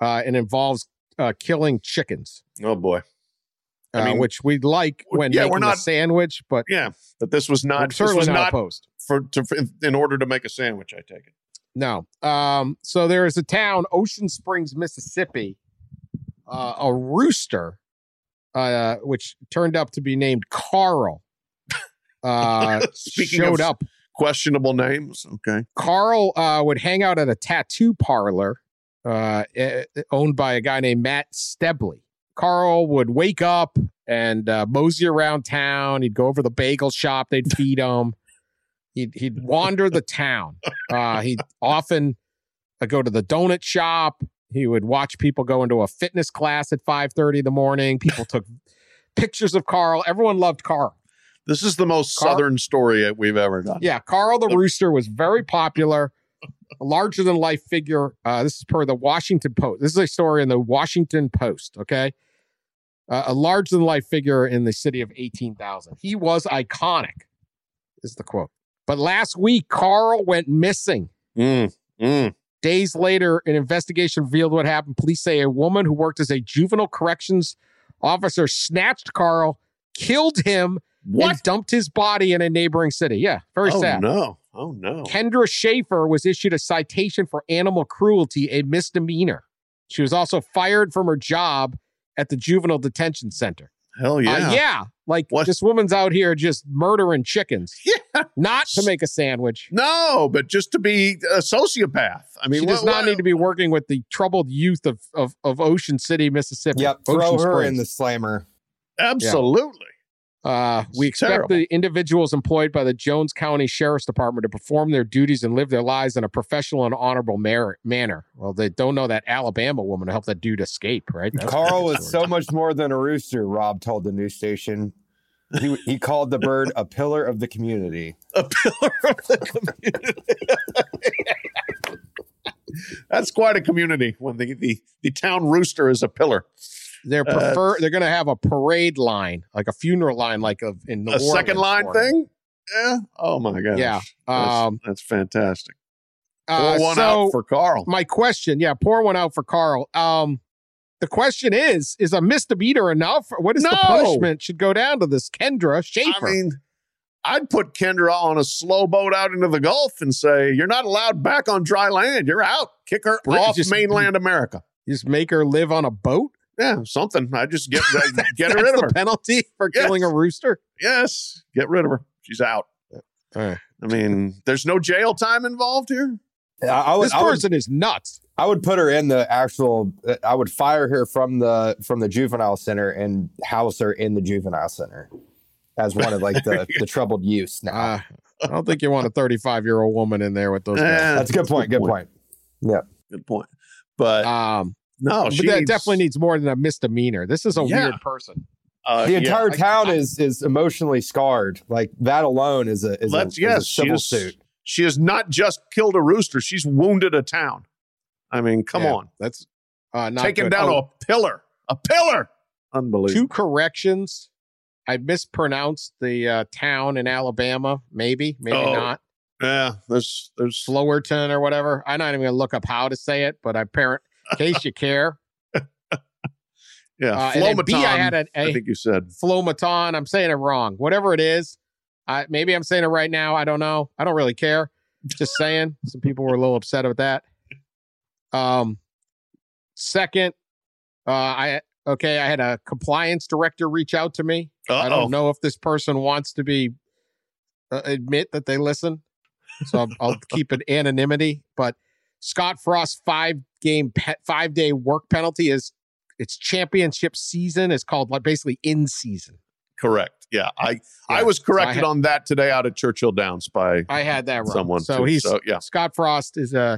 uh, and involves uh, killing chickens, Oh boy. I uh, mean, which we'd like when yeah, making we're a not- sandwich, but Yeah, but this was not. This certainly was not, opposed. for, to, for in order to make a sandwich. I take it. No. Um, so there is a town, Ocean Springs, Mississippi, uh, a rooster, uh, which turned up to be named Carl, uh, <laughs> Speaking showed of up. questionable names, okay. Carl uh, would hang out at a tattoo parlor uh, eh, owned by a guy named Matt Stebley. Carl would wake up and uh, mosey around town. He'd go over the bagel shop. They'd feed him. He'd, he'd wander the town. Uh, he'd often uh, go to the donut shop. He would watch people go into a fitness class at 5.30 in the morning. People took pictures of Carl. Everyone loved Carl. This is the most Carl- southern story we've ever done. Yeah, Carl the Rooster was very popular, a larger than life figure. Uh, this is per the Washington Post. This is a story in the Washington Post. Okay, uh, a larger than life figure in the city of eighteen thousand. He was iconic, is the quote. But last week, Carl went missing. Mm, mm. Days later, an investigation revealed what happened. Police say a woman who worked as a juvenile corrections officer snatched Carl, killed him, and What? dumped his body in a neighboring city. Yeah, very sad. oh sad. no! Oh no! Kendra Schaefer was issued a citation for animal cruelty, a misdemeanor. She was also fired from her job at the juvenile detention center. Hell Uh, yeah! yeah. Like What? this woman's out here just murdering chickens, <laughs> Yeah. not to make a sandwich. No, but just to be a sociopath. I mean, she does what- not what- need to be working with the troubled youth of, of, of Ocean City, Mississippi. Yep. Throw Ocean her Springs. in the slammer. Absolutely. Uh, we expect terrible. the individuals employed by the Jones County Sheriff's Department to perform their duties and live their lives in a professional and honorable mer- manner. Well, they don't know that Alabama woman to help that dude escape, right? That's Carl the was so much more than a rooster, Rob told the news station. He, he called the bird a pillar of the community. a pillar of the community. <laughs> That's quite a community when the, the, the town rooster is a pillar. They're Uh, prefer. they're going to have a parade line, like a funeral line, like of in New a second line thing? Yeah. Oh my gosh. Yeah. That's, Um, that's fantastic. uh, Pour one so out for Carl. my question, yeah, pour one out for Carl. Um, the question is: Is a misdemeanor enough? What is the punishment? Should go down to this Kendra Schaefer. I mean, I'd put Kendra on a slow boat out into the Gulf and say, "You're not allowed back on dry land. You're out. Kick her Brit- off just- mainland America." Just make her live on a boat. Yeah, something. I just get <laughs> get That's rid of the her. penalty for Yes. killing a rooster. Yes, get rid of her. She's out. All right. I mean, there's no jail time involved here. I, I would, This I would, person is nuts. I would put her in the actual. I would fire her from the from the juvenile center and house her in the juvenile center as one of like the <laughs> the troubled youths. Now Uh, I don't think you want a 35 year old woman in there with those Eh, guys. that's a good point. Good point. Yeah. Good point. But Um, no, but that needs- definitely needs more than a misdemeanor. This is a Yeah. weird person. uh, The entire I- town I- is is emotionally scarred. Like that alone is a is, a, Let's is a yes, she civil is, suit. She has not just killed a rooster; she's wounded a town. I mean, come Yeah, on, That's uh, not taken good. down Oh, a pillar, a pillar. Unbelievable. two corrections. I mispronounced the uh, town in Alabama. Maybe, maybe Oh. not. Yeah, there's there's Flowerton or whatever. I'm not even going to look up how to say it, but I parent in case you care. <laughs> yeah. Uh, and B, I had a, I a think you said. Flomaton. I'm saying it wrong. Whatever it is, I, maybe I'm saying it right now. I don't know. I don't really care. Just saying. Some people were a little upset with that. Um, second, uh, I okay. I had a compliance director reach out to me. I Uh-oh. don't know if this person wants to be uh, admit that they listen, so I'll, I'll keep it anonymity. But Scott Frost five game pe- five day work penalty is it's championship season. is called like basically in season. Correct. Yeah, I I Yeah, was so I corrected had- on that today out at Churchill Downs by I had that wrong. someone. so too. he's so yeah. Scott Frost is uh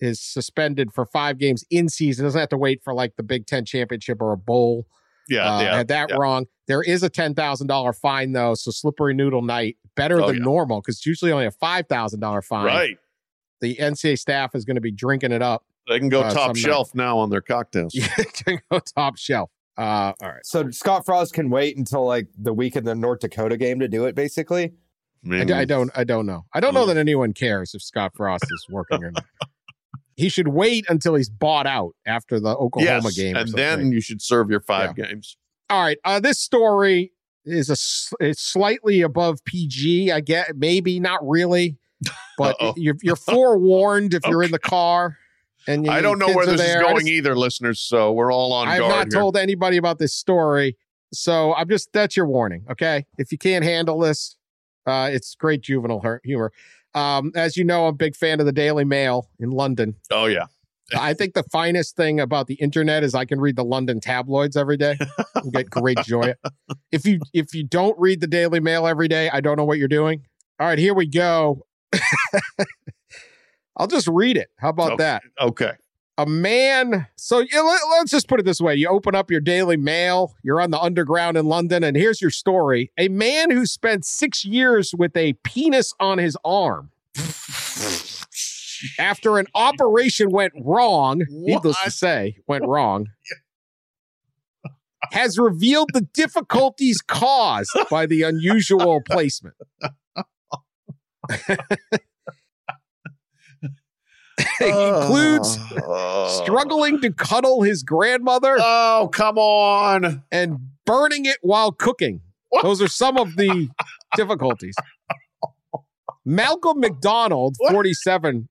is suspended for five games in season. Doesn't have to wait for like the Big Ten championship or a bowl. Yeah, uh, yeah. I had that yeah. wrong. There is a ten thousand dollar fine though, so slippery noodle night better Oh, than yeah. normal because it's usually only a five thousand dollar fine. Right. The NCAA staff is going to be drinking it up. They can go Uh, some top night. shelf now on their cocktails. <laughs> Yeah, can go top shelf. Uh, all right. So Scott Frost can wait until like the week of the North Dakota game to do it. Basically, I I, mean, d- I don't. I don't know. I don't know that anyone cares if Scott Frost is working or not. He should wait until he's bought out after the Oklahoma yes, game, and then you should serve your five games. all right. Uh, this story is a s- it's slightly above PG. I get maybe not really, but <laughs> you're you're forewarned if you're in <laughs> the car. And I don't know where this is going just- either, listeners. So we're all on I've not here. told anybody about this story. So I'm just that's your warning. Okay. If you can't handle this, uh, it's great juvenile hu- humor. Um, as you know, I'm a big fan of the Daily Mail in London. oh yeah, I think the finest thing about the internet is I can read the London tabloids every day and get great joy. If you if you don't read the Daily Mail every day, I don't know what you're doing. All right, here we go. <laughs> I'll just read it. How about Okay. that? okay. a man so yeah, let, us just put it this way you open up your daily mail you're on the underground in london and here's your story a man who spent six years with a penis on his arm <laughs> after an operation went wrong needless to say went wrong <laughs> has revealed the difficulties caused by the unusual placement <laughs> <laughs> includes Oh. struggling to cuddle his grandmother Oh come on! and burning it while cooking. What? Those are some of the <laughs> difficulties. Malcolm McDonald, What? 47.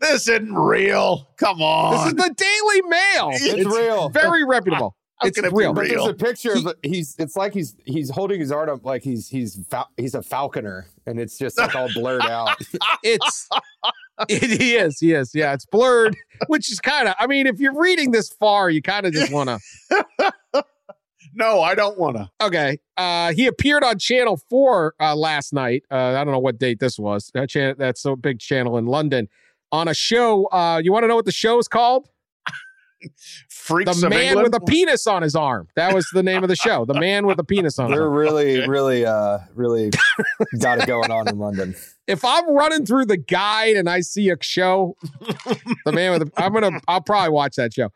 This isn't real. Come on. This is the Daily Mail. it's, real. Very reputable. <laughs> How it's can it be real. But there's a picture He- of he's. It's like he's he's holding his arm up like he's he's fal- he's a falconer, and it's just like all blurred out. It's it <laughs> he is. He is. Yeah, it's blurred, which is kind of I mean, if you're reading this far, you kind of just want to <laughs> No, I don't want to. Okay. Uh, he appeared on Channel 4 uh, last night. Uh, I don't know what date this was. That chan- that's a big channel in London on a show. Uh, you want to know what the show is called? Freaks The Man England. with a Penis on His Arm. That was the name of the show. The Man with a Penis on They're Arm. really, really, uh, really got it going on in London. If I'm running through the guide and I see a show, The Man with a, I'm going to, I'll probably watch that show.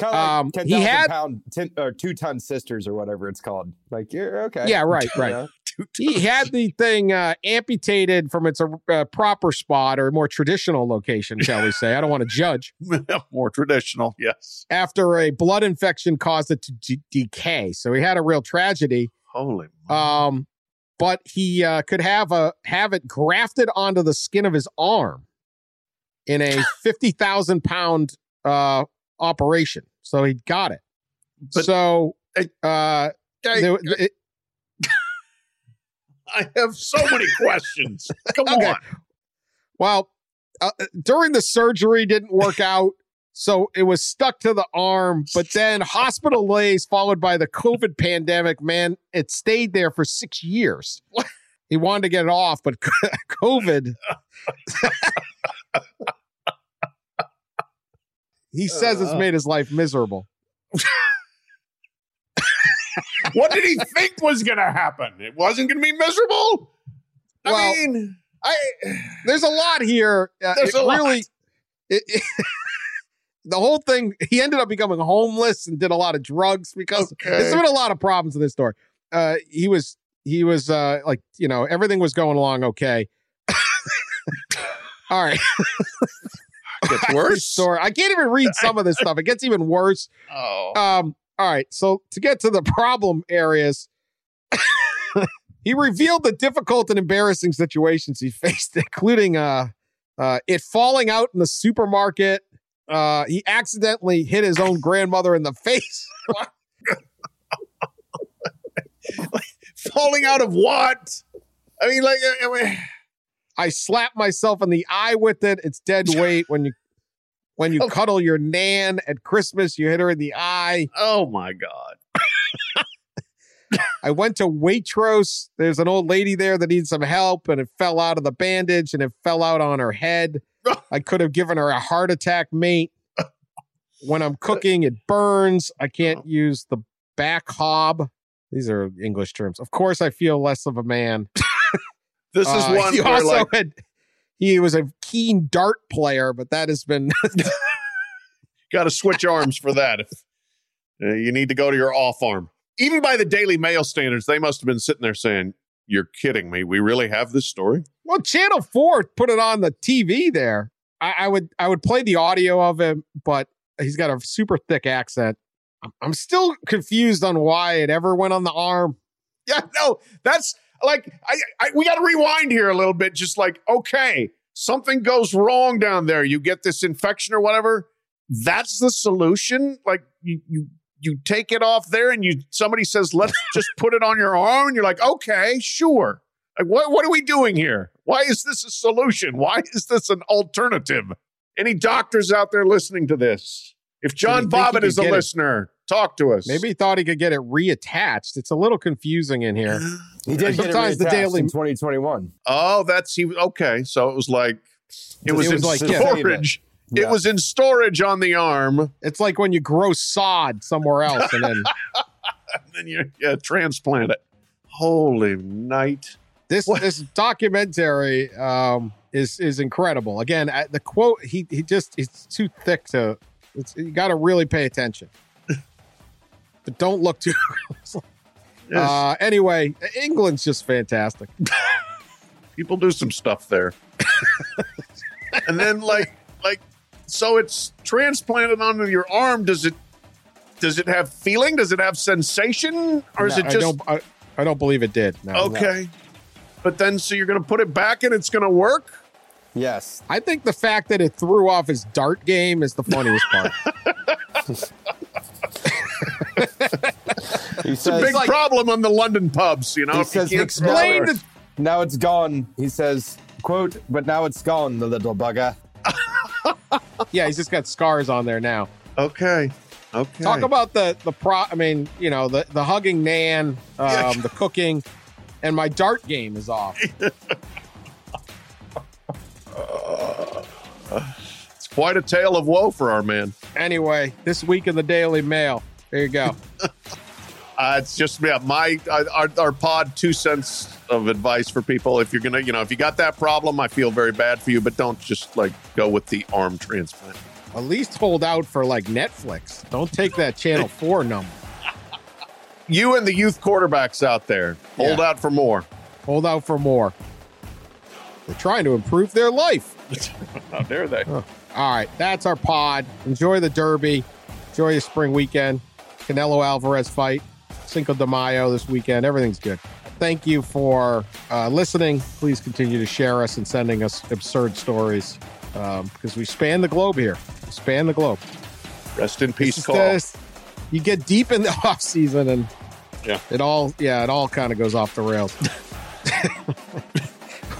Kind of like Um, he 10,000 had- pound, ten, or two ton sisters or whatever it's called. Like, you're okay. Yeah, right, right. Yeah. <laughs> He had the <laughs> thing uh, amputated from its uh, proper spot or more traditional location, shall we say. I don't want to judge. <laughs> More traditional, yes. after a blood infection caused it to de- decay. So he had a real tragedy. Holy. Um, but he uh, could have a have it grafted onto the skin of his arm in a fifty thousand pound uh, operation. So he got it. But- so uh, I, there- it- <laughs> I have so many questions. Come <laughs> Okay. on. well, uh, during the surgery didn't work <laughs> out. So it was stuck to the arm, but then hospital lays followed by the COVID pandemic. Man, it stayed there for six years. He wanted to get it off, but COVID. He says it's Uh. made his life miserable. <laughs> What did he think was going to happen? It wasn't going to be miserable. I Well, mean, I There's a lot here. Uh, There's it a lot. really. it- it- <laughs> the whole thing. He ended up becoming homeless and did a lot of drugs because Okay. there's been a lot of problems in this story. Uh, he was he was uh, like you know everything was going along okay. <laughs> All right, gets <laughs> worse. story. I can't even read some of this stuff. It gets even worse. Oh, Um, all right. So to get to the <laughs> problem areas, <laughs> he revealed the difficult and embarrassing situations he faced, including uh, uh, it falling out in the supermarket. Uh, he accidentally hit his own grandmother in the face. falling out of what? I mean, like, I mean, I slap myself in the eye with it. It's dead <laughs> weight when you when you Oh. cuddle your nan at Christmas. You hit her in the eye. oh my god. I went to Waitrose. There's an old lady there that needs some help, and it fell out of the bandage and it fell out on her head. <laughs> I could have given her a heart attack, mate. When I'm cooking, it burns. I can't uh-huh. use the back hob. These are English terms. Of course, I feel less of a man. <laughs> This is Uh, <laughs> one he also like, had. He was a keen dart player, but that has been <laughs> got to switch arms for that. If <laughs> uh, you need to go to your off arm, even by the Daily Mail standards, they must have been sitting there saying, "You're kidding me. We really have this story." Well, Channel Four put it on the TV there. I, I would I would play the audio of him, but he's got a super thick accent. I'm, I'm still confused on why it ever went on the arm. Yeah, no, that's like I, I we got to rewind here a little bit. Just like, okay, something goes wrong down there. You get this infection or whatever. That's the solution. Like you you you take it off there, and you somebody says, let's <laughs> just put it on your arm, and you're like, okay, sure. Like what what are we doing here? Why is this a solution? Why is this an alternative? Any doctors out there listening to this? If John you Bobbitt is a get it? listener, talk to us. Maybe he thought he could get it reattached. It's a little confusing in here. <gasps> He did get it Sometimes the Daily- in 2021. Oh, that's he. Okay, so it was like it was, It was in like, yeah. storage. It was in storage on the arm, It's like when you grow sod somewhere else, and then and <laughs> then you yeah, transplant it. Holy night! this What? this documentary um, is is incredible. Again, uh, the quote he he just it's too thick to. It's, you got to really pay attention, <laughs> but don't look too. <laughs> Yes, Uh, anyway, England's just fantastic. <laughs> people do some stuff there, and then like like so it's transplanted onto your arm. Does it does it have feeling? Does it have sensation, or is No, it I just don't. I, I don't believe it did. No. okay? But then, so you're going to put it back and it's going to work? Yes. I think the fact that it threw off his dart game is the funniest part. <laughs> He It's a says, big problem on the London pubs, you know. He says can't explain throw it. the- now it's gone. He says, quote, but now it's gone, the little bugger. <laughs> yeah, he's just got scars on there now. Okay. Okay. Talk about the the pro. I mean, you know, the the hugging Nan, <laughs> um, the cooking, and my dart game is off. <laughs> it's quite a tale of woe for our man. Anyway, this week in the Daily Mail. There you go. <laughs> Uh, it's just yeah, my uh, our, our pod two cents of advice for people. If you're gonna, you know, if you got that problem, I feel very bad for you, but don't just like go with the arm transplant. At least hold out for like Netflix. Don't take that Channel <laughs> Four number. You and the youth quarterbacks out there, hold Yeah. out for more. Hold out for more. They're trying to improve their life. <laughs> How dare they? All right, that's our pod. Enjoy the Derby. Enjoy your spring weekend. Canelo Alvarez fight. Cinco de Mayo this weekend. Everything's good. Thank you for uh, listening. Please continue to share us and sending us absurd stories um, because we span the globe here. Span the globe. Rest in peace, Carl. the- you get deep in the <laughs> off season and Yeah. it all yeah it all kind of goes off the rails. <laughs>